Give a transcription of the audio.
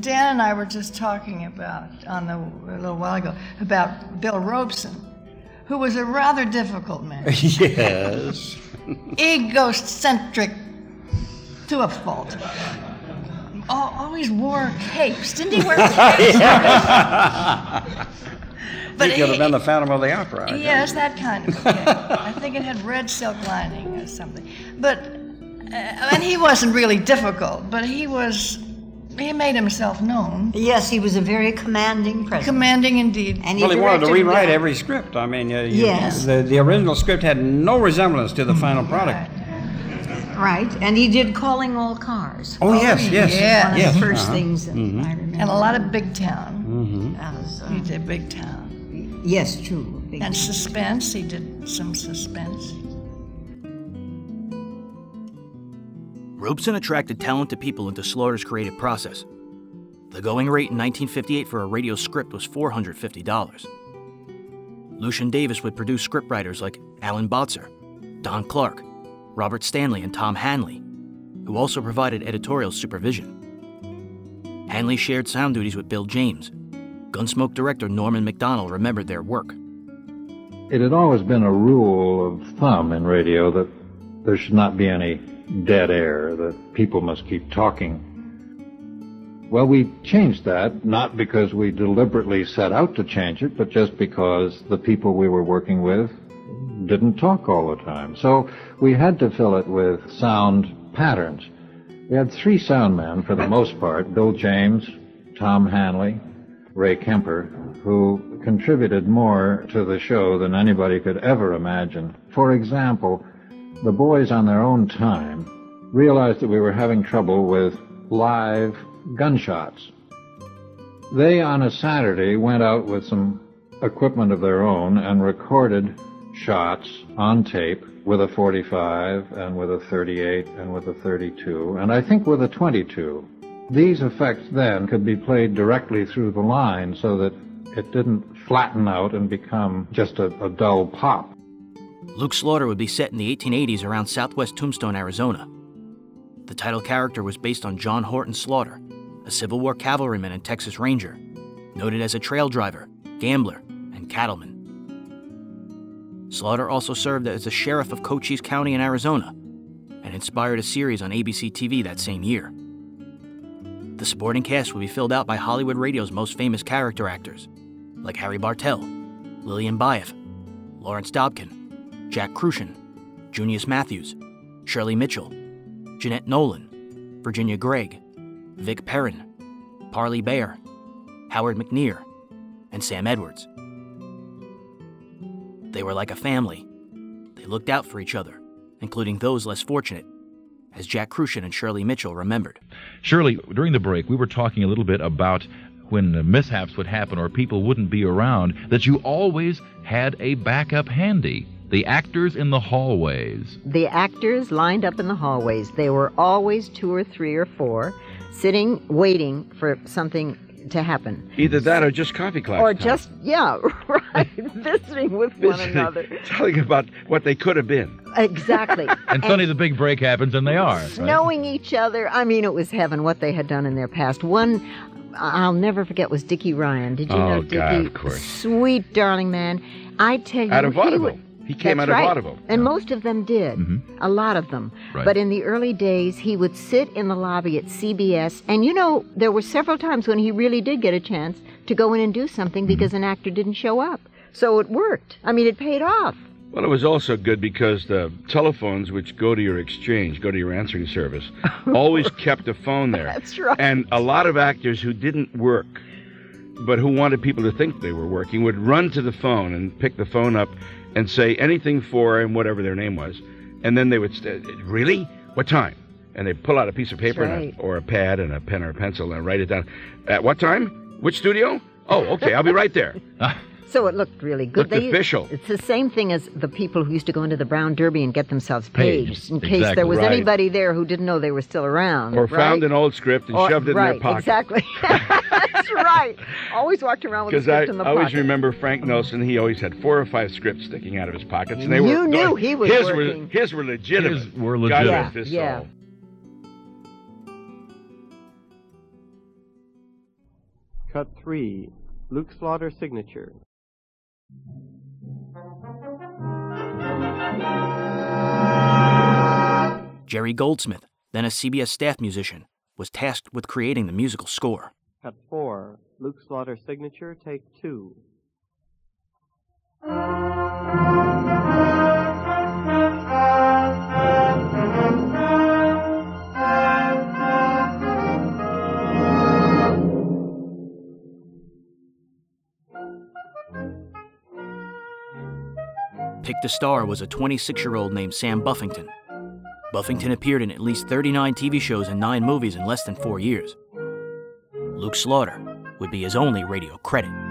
Dan and I were just talking about on the a little while ago about Bill Robson, who was a rather difficult man, yes. egocentric to a fault. Al- Always wore capes, didn't he wear capes? But he could have been the Phantom of the Opera. I guess. Yes, that kind of cape. I think it had red silk lining or something. But uh, and he wasn't really difficult, but he was. He made himself known, Yes, he was a very commanding president. commanding indeed. and Well, he wanted to rewrite every script. I mean, uh, you- Yes. the, the original script had no resemblance to the final product. Right, and he did Calling All Cars. Oh, yes, yes. yeah. One of yes. the 1st uh-huh. things that I remember. and a lot of big town. as, uh, He did big town. yes, true. Big- And suspense, he did some suspense. Robson attracted talented people into Slaughter's creative process. The going rate in 1958 for a radio script was $450. Lucian Davis would produce scriptwriters like Alan Botzer, Don Clark, Robert Stanley, and Tom Hanley, who also provided editorial supervision. Hanley shared sound duties with Bill James. Gunsmoke director Norman Macdonnell remembered their work. It had always been a rule of thumb in radio that there should not be any dead air, that people must keep talking. Well, we changed that, not because we deliberately set out to change it, but just because the people we were working with didn't talk all the time. So we had to fill it with sound patterns. We had three sound men for the most part Bill James, Tom Hanley, Ray Kemper, who contributed more to the show than anybody could ever imagine. For example, the boys on their own time realized that we were having trouble with live gunshots. They, on a Saturday, went out with some equipment of their own and recorded shots on tape with a 45 and with a 38 and with a 32 and I think with a 22. These effects then could be played directly through the line so that it didn't flatten out and become just a, a dull pop. Luke Slaughter would be set in the 1880s around southwest Tombstone, Arizona. The title character was based on John Horton Slaughter, a Civil War cavalryman and Texas Ranger, noted as a trail driver, gambler, and cattleman. Slaughter also served as the sheriff of Cochise County in Arizona and inspired a series on ABC TV that same year. The supporting cast would be filled out by Hollywood radio's most famous character actors, like Harry Bartell, Lillian Buyeff, Lawrence Dobkin, Jack Kruschen, Junius Matthews, Shirley Mitchell, Jeanette Nolan, Virginia Gregg, Vic Perrin, Parley Baer, Howard McNear, and Sam Edwards. They were like a family. They looked out for each other, including those less fortunate, as Jack Kruschen and Shirley Mitchell remembered. Shirley, during the break, we were talking a little bit about when mishaps would happen or people wouldn't be around, that you always had a backup handy. The actors in the hallways. The actors lined up in the hallways. They were always two or three or four, sitting, waiting for something to happen. Either that or just coffee class. Or time. just, yeah, right, visiting with one Visiting, another. telling about what they could have been. Exactly. And suddenly the big break happens, and they are. right? Knowing each other, I mean, it was heaven what they had done in their past. One I'll never forget was Dickie Ryan. Did you Oh, know God, of course. Sweet, darling man. I tell you, Out of he vaudeville. He came That's out of right. vaudeville. And most of them did. Mm-hmm. A lot of them. Right. But in the early days, he would sit in the lobby at CBS. And you know, there were several times when he really did get a chance to go in and do something mm-hmm. because an actor didn't show up. So it worked. I mean, it paid off. Well, it was also good because the telephones, which go to your exchange, go to your answering service, always kept a phone there. That's right. And a lot of actors who didn't work, but who wanted people to think they were working, would run to the phone and pick the phone up and say anything for and whatever their name was. And then they would say, Really? What time? And they'd pull out a piece of paper and right. a, or a pad and a pen or a pencil and write it down. At what time? Which studio? Oh, okay, I'll be right there. So it looked really good. Looked official. It's the same thing as the people who used to go into the Brown Derby and get themselves Paged. paged in case Exactly. there was Right. anybody there who didn't know they were still around. Or right? found an old script and Or- shoved it right, in their pocket. Exactly. That's right. Always walked around with a Because I, script in the pocket. I always pocket. remember Frank Nelson. He always had four or five scripts sticking out of his pockets, and they You were knew he was his working. were his were legitimate. His were legitimate. rest his Yeah, yeah. Cut 3. Luke Slaughter signature. Jerry Goldsmith, then a CBS staff musician, was tasked with creating the musical score. Cut 4. Luke Slaughter signature. Take 2. Picked a star was a 26 year old named Sam Buffington. Buffington appeared in at least 39 TV shows and 9 movies in less than four years. Luke Slaughter would be his only radio credit.